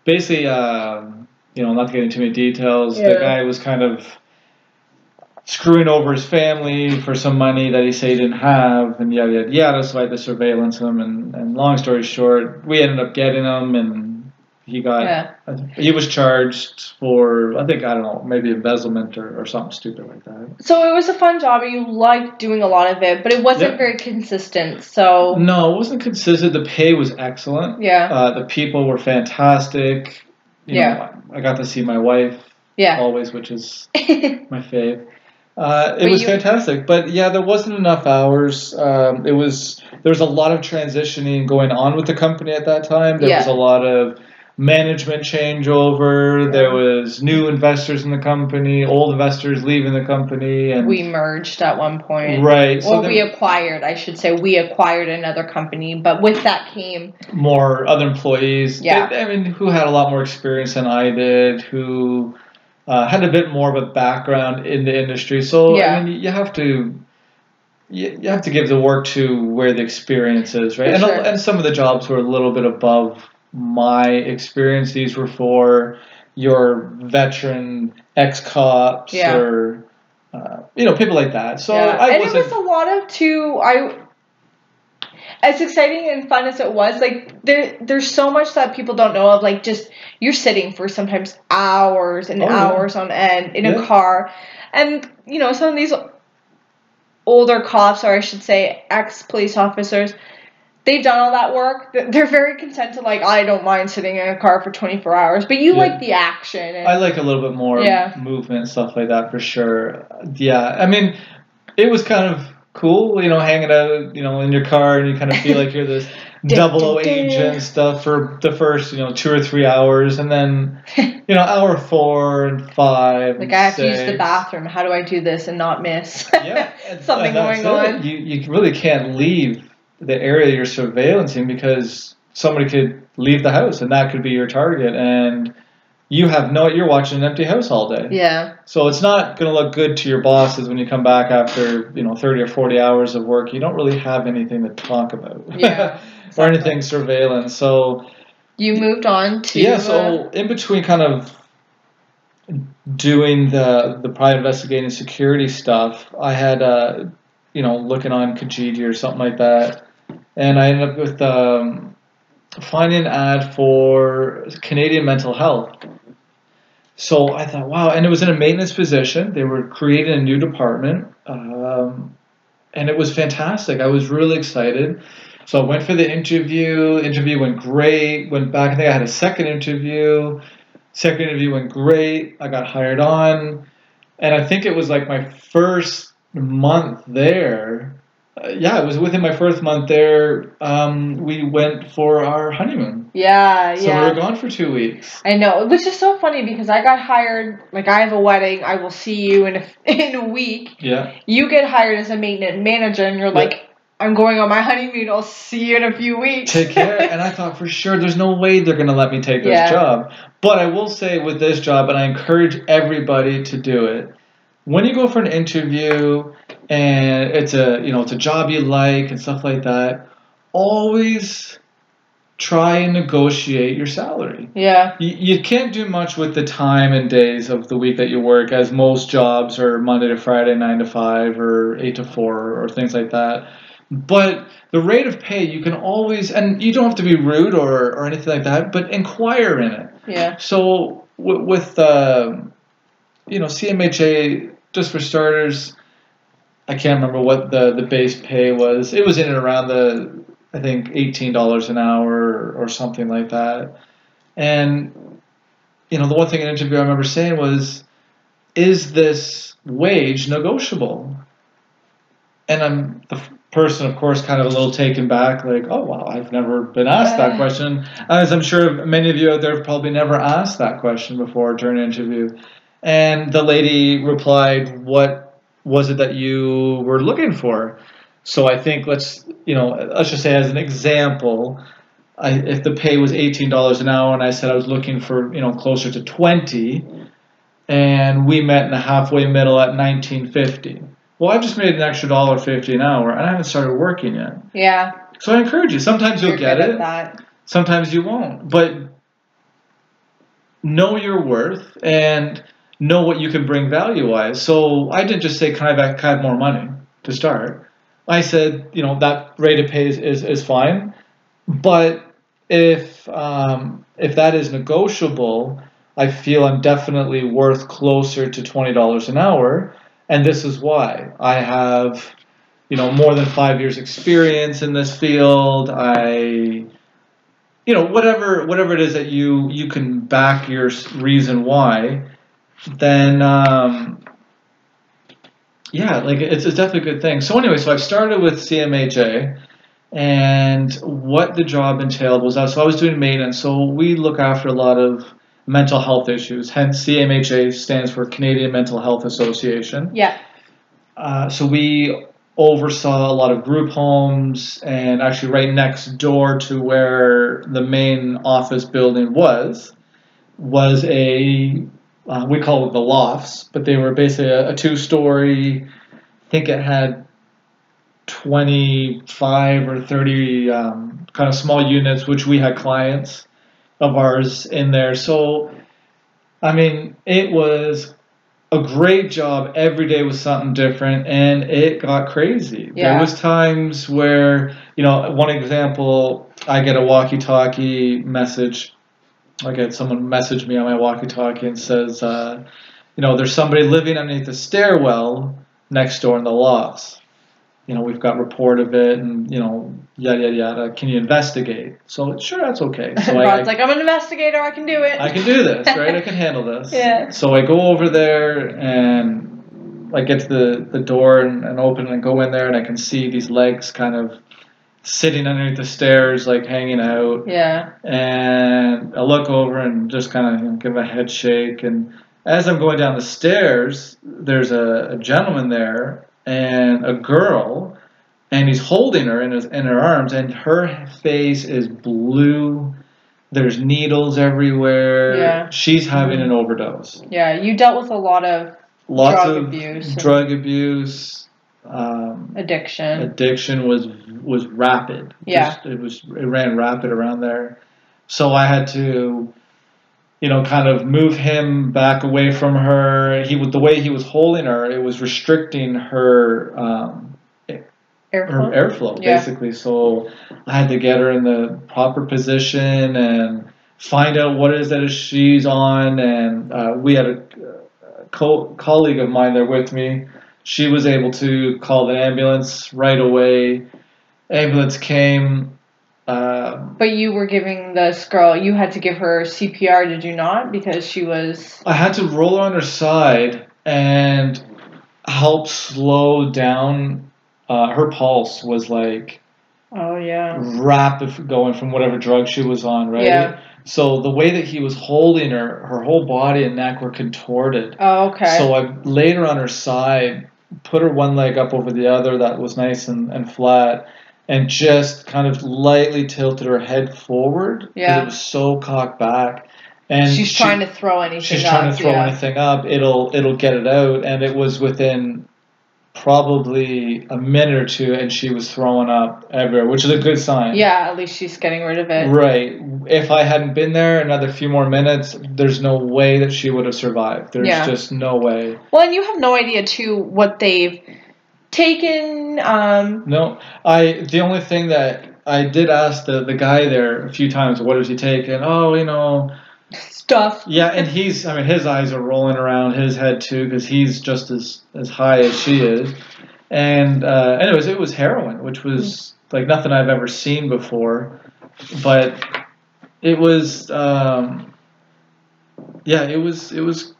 basically um, you know, not to get into many details, yeah. the guy was kind of screwing over his family for some money that he said he didn't have, and yada yada yada. So I had to surveillance him, and, and long story short, we ended up getting him, and he got yeah. he was charged for I think I don't know maybe embezzlement or, or something stupid like that. So it was a fun job. You liked doing a lot of it, but it wasn't yeah. very consistent. So no, it wasn't consistent. The pay was excellent. Yeah, uh, the people were fantastic. You yeah. Know, I got to see my wife. Yeah. Always, which is my fave. Uh, it but was you, fantastic, but yeah, there wasn't enough hours. Um, it was there was a lot of transitioning going on with the company at that time. There yeah. was a lot of management changeover. There was new investors in the company, old investors leaving the company, and we merged at one point. Right. So we acquired, I should say, we acquired another company, but with that came more other employees. Yeah. I mean, who had a lot more experience than I did, who uh, had a bit more of a background in the industry. So Yeah. I mean, you have to. You, you have to give the work to where the experience is, right? For And, sure. and some of the jobs were a little bit above my experience. These were for your veteran ex cops Yeah. or uh, you know people like that. So yeah. I and it was a lot of too I as exciting and fun as it was, like there there's so much that people don't know of, like just you're sitting for sometimes hours and Oh, yeah. hours on end in Yeah. a car. And you know, some of these older cops, or I should say ex police officers, they've done all that work. They're very content to like, I don't mind sitting in a car for twenty four hours. But you Yeah. like the action and I like a little bit more Yeah. movement stuff like that for sure. Yeah, I mean, it was kind of cool, you know, hanging out, you know, in your car and you kind of feel like you're this double O agent stuff for the first, you know, two or three hours, and then, you know, hour four and five. like I have to use the bathroom. How do I do this and not miss? Yeah, Something going it. on. You you really can't leave the area you're surveillancing because somebody could leave the house and that could be your target and you have no you're watching an empty house all day. yeah. So it's not going to look good to your bosses when you come back after, you know, 30 or 40 hours of work. You don't really have anything to talk about. Yeah, or anything surveillance. So, You moved on to yeah, so in between kind of doing the the private investigating security stuff, I had uh, you know, looking on Kijiji or something like that. And I ended up with um, finding an ad for Canadian mental health. So I thought, wow, and it was in a maintenance position. They were creating a new department, um, and it was fantastic. I was really excited. So I went for the interview. Interview went great. Went back. I think I had a second interview. Second interview went great. I got hired on, and I think it was like my first month there. Uh, yeah, it was within my first month there. Um, we went for our honeymoon. Yeah, So yeah. So we were gone for two weeks. I know, which is so funny because I got hired. Like I have a wedding. I will see you in a in a week. Yeah. You get hired as a maintenance manager, and you're Yeah. like, I'm going on my honeymoon. I'll see you in a few weeks. take care. and I thought for sure there's no way they're going to let me take this Yeah. job. But I will say with this job, and I encourage everybody to do it. When you go for an interview and it's a you know it's a job you like and stuff like that, always try and negotiate your salary. yeah, You, you can't do much with the time and days of the week that you work, as most jobs are Monday to Friday, nine to five, or eight to four, or things like that. But the rate of pay, you can always, and you don't have to be rude or, or anything like that, but inquire in it. yeah, So w- with, uh, you know, CMHA, just for starters, I can't remember what the, the base pay was. It was in and around the, I think, $18 an hour or, or something like that. And, you know, the one thing in an interview I remember saying was, is this wage negotiable? And I'm the person, of course, kind of a little taken back, like, oh, wow, I've never been asked that question. As I'm sure many of you out there have probably never asked that question before during an interview. And the lady replied, what was it that you were looking for? So I think let's, you know, let's just say as an example, I, if the pay was eighteen dollars an hour, and I said I was looking for, you know, closer to twenty, and we met in the halfway middle at nineteen fifty. Well, I've just made an extra dollar fifty an hour, and I haven't started working yet. yeah. So I encourage you. Sometimes you'll You're get it, at that. sometimes you won't. But know your worth and know what you can bring value wise. So I didn't just say, can I have, can I have more money to start? I said, you know, that rate of pay is, is, is fine. But if, um, if that is negotiable, I feel I'm definitely worth closer to $20 an hour. And this is why I have, you know, more than five years experience in this field. I, you know whatever whatever it is that you you can back your reason why then um yeah like it's, it's definitely a good thing so anyway so i've started with cmha And what the job entailed was that so I was doing maintenance. So we look after a lot of mental health issues. Hence, CMHA stands for Canadian Mental Health Association. Yeah. Uh, so we oversaw a lot of group homes, and actually right next door to where the main office building was, was a uh, we call it the lofts, but they were basically a, a two-story. I think it had 25 or 30 um, kind of small units, which we had clients of ours in there. So, I mean, it was a great job. Every day was something different, and it got crazy. Yeah. There was times where, you know, one example, I get a walkie-talkie message. I get someone messaged me on my walkie-talkie and says, uh, you know, there's somebody living underneath the stairwell next door in the lofts you know, we've got report of it and, you know, yada, yada, yada. Can you investigate? So, sure, that's okay. So Rod's I, like, I'm an investigator. I can do it. I can do this, right? I can handle this. Yeah. So I go over there and I get to the, the door and, and open and go in there and I can see these legs kind of sitting underneath the stairs, like hanging out. Yeah. And I look over and just kind of you know, give a head shake. And as I'm going down the stairs, there's a, a gentleman there and a girl, and he's holding her in his in her arms, and her face is blue. There's needles everywhere. Yeah. She's having an overdose. Yeah, you dealt with a lot of Lots drug of abuse. drug abuse. Um, addiction. Addiction was was rapid. Yeah. Just, it was it ran rapid around there. So I had to you know, kind of move him back away from her. He would the way he was holding her, it was restricting her um, airflow, her airflow yeah. basically. So I had to get her in the proper position and find out what it is that she's on. And uh, we had a, a co- colleague of mine there with me. She was able to call the ambulance right away. Ambulance came um, but you were giving this girl, you had to give her CPR, did you not? Because she was. I had to roll her on her side and help slow down. Uh, her pulse was like. Oh, yeah. Rapid going from whatever drug she was on, right? Yeah. So the way that he was holding her, her whole body and neck were contorted. Oh, okay. So I laid her on her side, put her one leg up over the other that was nice and, and flat, and just kind of lightly tilted her head forward yeah. it was so cocked back. And she's she, trying to throw anything. She's up, trying to throw yeah. anything up. It'll it'll get it out, and it was within probably a minute or two, and she was throwing up everywhere, which is a good sign. Yeah, at least she's getting rid of it. Right. If I hadn't been there another few more minutes, there's no way that she would have survived. There's yeah. just no way. Well, and you have no idea too what they've taken. Um, no, I. The only thing that I did ask the the guy there a few times, what does he take? And Oh, you know. Stuff. Yeah, and he's. I mean, his eyes are rolling around his head too because he's just as as high as she is. And uh, anyways, it was heroin, which was like nothing I've ever seen before, but it was. Um, yeah, it was. It was.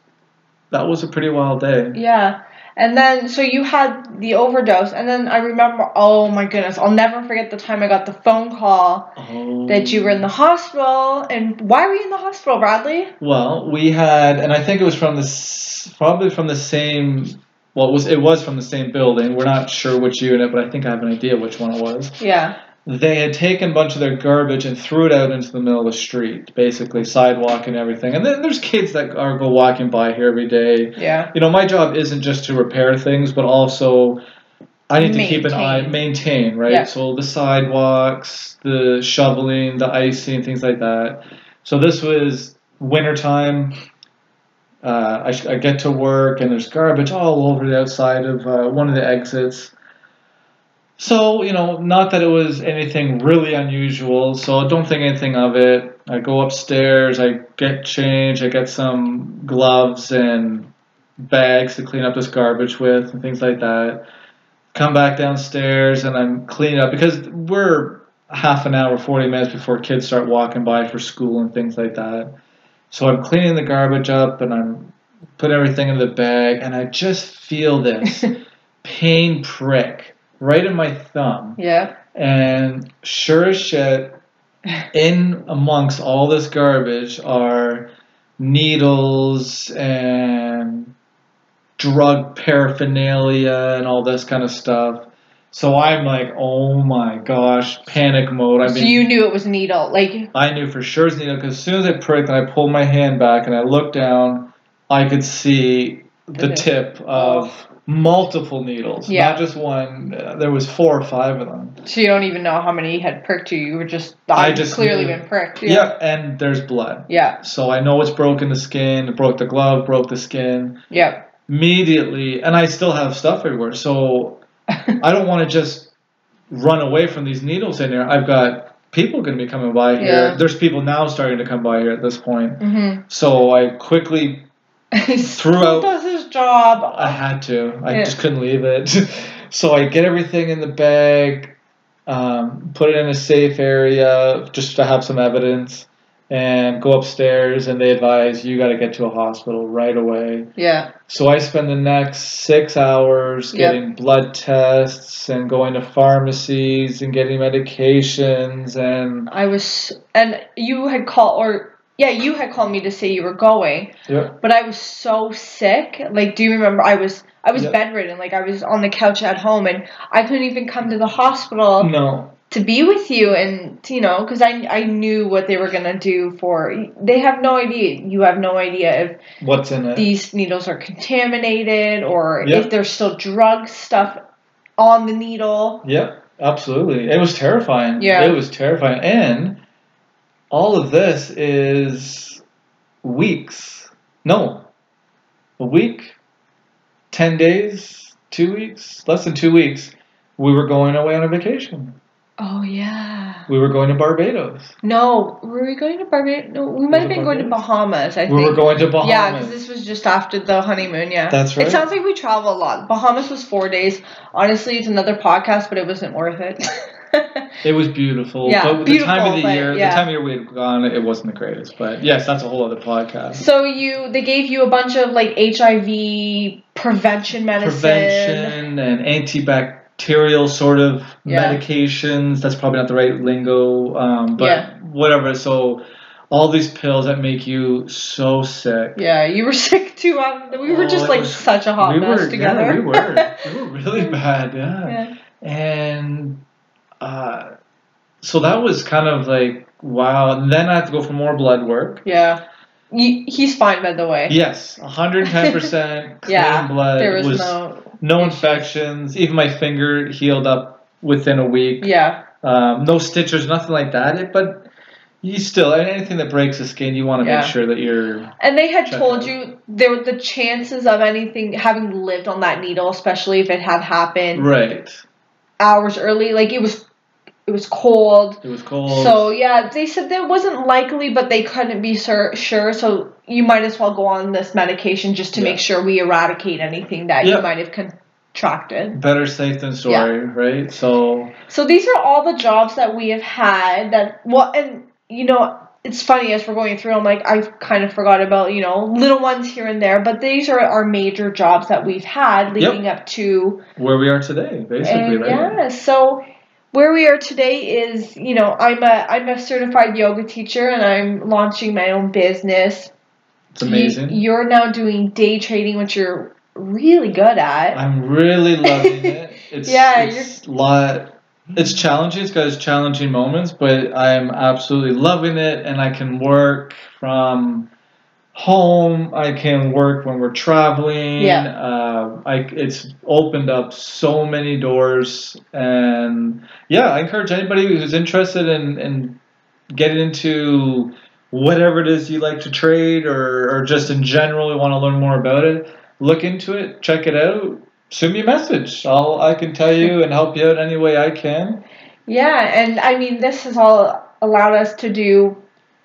That was a pretty wild day. Yeah. And then, so you had the overdose, and then I remember, oh my goodness, I'll never forget the time I got the phone call oh. that you were in the oh. hospital. And why were you in the hospital, Bradley? Well, we had, and I think it was from the, probably from the same, well, it was, it was from the same building. We're not sure which unit, but I think I have an idea which one it was. Yeah they had taken a bunch of their garbage and threw it out into the middle of the street, basically sidewalk and everything. And then there's kids that are go walking by here every day. Yeah. You know, my job isn't just to repair things, but also I need maintain. to keep an eye, maintain, right? Yeah. So the sidewalks, the shoveling, the icing, things like that. So this was wintertime. Uh, I, I get to work and there's garbage all over the outside of uh, one of the exits. So, you know, not that it was anything really unusual, so I don't think anything of it. I go upstairs, I get change, I get some gloves and bags to clean up this garbage with and things like that. Come back downstairs and I'm cleaning up because we're half an hour, 40 minutes before kids start walking by for school and things like that. So I'm cleaning the garbage up and I'm putting everything in the bag and I just feel this pain prick right in my thumb. Yeah. And sure as shit, in amongst all this garbage are needles and drug paraphernalia and all this kind of stuff. So I'm like, oh my gosh, panic mode. I so you knew it was needle, like I knew for sure it's needle because as soon as I pricked and I pulled my hand back and I looked down, I could see the tip of oh. Multiple needles, yeah. not just one. Uh, there was four or five of them. So you don't even know how many had pricked you. You were just I just clearly knew. been pricked. Yeah. yeah, and there's blood. Yeah. So I know it's broken the skin, it broke the glove, broke the skin. Yeah. Immediately, and I still have stuff everywhere. So I don't want to just run away from these needles in here. I've got people going to be coming by here. Yeah. There's people now starting to come by here at this point. Mm-hmm. So I quickly threw does job. I had to. I yeah. just couldn't leave it. so I get everything in the bag, um, put it in a safe area just to have some evidence, and go upstairs. And they advise you got to get to a hospital right away. Yeah. So I spend the next six hours getting yep. blood tests and going to pharmacies and getting medications and. I was, and you had called or yeah, you had called me to say you were going. Yeah. But I was so sick. Like, do you remember? I was I was yeah. bedridden. Like, I was on the couch at home, and I couldn't even come to the hospital. No. To be with you, and you know, because I I knew what they were gonna do for. They have no idea. You have no idea if what's in it. These needles are contaminated, or yeah. if there's still drug stuff on the needle. Yeah, absolutely. It was terrifying. Yeah. It was terrifying, and all of this is weeks. No, a week, 10 days, two weeks, less than two weeks. We were going away on a vacation. Oh, yeah. We were going to Barbados. No, were we going to Barbados? No, we might have been Barbados? going to Bahamas, I think. We were going to Bahamas. Yeah, because this was just after the honeymoon, yeah. That's right. It sounds like we travel a lot. Bahamas was four days. Honestly, it's another podcast, but it wasn't worth it. it was beautiful. Yeah, but beautiful, the time of the year, yeah. the time of year we had gone, it wasn't the greatest. But yes, that's a whole other podcast. So you, they gave you a bunch of like HIV prevention medicine, prevention and antibacterial sort of yeah. medications. That's probably not the right lingo, um, but yeah. whatever. So all these pills that make you so sick. Yeah, you were sick too. Um, we were oh, just like was, such a hot we mess were, together. Yeah, we were. we were really bad. Yeah. yeah. And uh, so that was kind of like wow. And then I have to go for more blood work. Yeah. he's fine, by the way. Yes, 110% clean yeah, blood. There was, was no, no infections. Even my finger healed up within a week. Yeah. Um, no stitches, nothing like that. It, but you still anything that breaks the skin, you want to yeah. make sure that you're. And they had told out. you there were the chances of anything having lived on that needle, especially if it had happened. Right. Hours early, like it was it was cold. It was cold. So yeah, they said that wasn't likely, but they couldn't be sur- sure. So you might as well go on this medication just to yeah. make sure we eradicate anything that yeah. you might have contracted. Better safe than sorry, yeah. right? So. So these are all the jobs that we have had. That well, and you know, it's funny as we're going through. I'm like, I kind of forgot about you know little ones here and there, but these are our major jobs that we've had leading yep. up to where we are today, basically. And, right? Yeah. So where we are today is, you know, I'm a I'm a certified yoga teacher and I'm launching my own business. It's amazing. You, are now doing day trading, which you're really good at. I'm really loving it. It's yeah, it's you're... lot. It's challenging. It's got its challenging moments, but I'm absolutely loving it, and I can work from home. I can work when we're traveling. Yeah. Uh, I it's opened up so many doors, and yeah, I encourage anybody who's interested in in getting into whatever it is you like to trade or or just in general you want to learn more about it. Look into it, check it out. Send me a message. I'll I can tell you and help you out any way I can. Yeah, and I mean this has all allowed us to do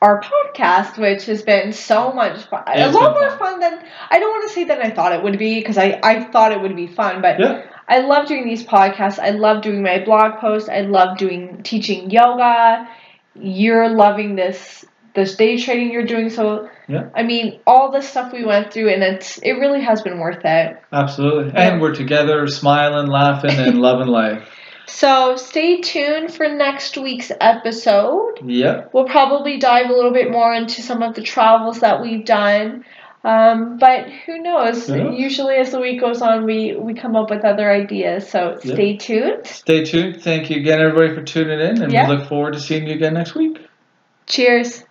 our podcast, which has been so much fun. a lot more fun. fun than I don't want to say that I thought it would be because I, I thought it would be fun, but yeah. I love doing these podcasts. I love doing my blog posts. I love doing teaching yoga. You're loving this this day trading you're doing. So yeah. I mean, all the stuff we went through, and it's it really has been worth it. Absolutely, yeah. and we're together, smiling, laughing, and loving life. So stay tuned for next week's episode. Yep. We'll probably dive a little bit more into some of the travels that we've done. Um, but who knows? Yeah. Usually, as the week goes on, we, we come up with other ideas. So stay tuned. Stay tuned. Thank you again, everybody, for tuning in, and Yeah. we look forward to seeing you again next week. Cheers.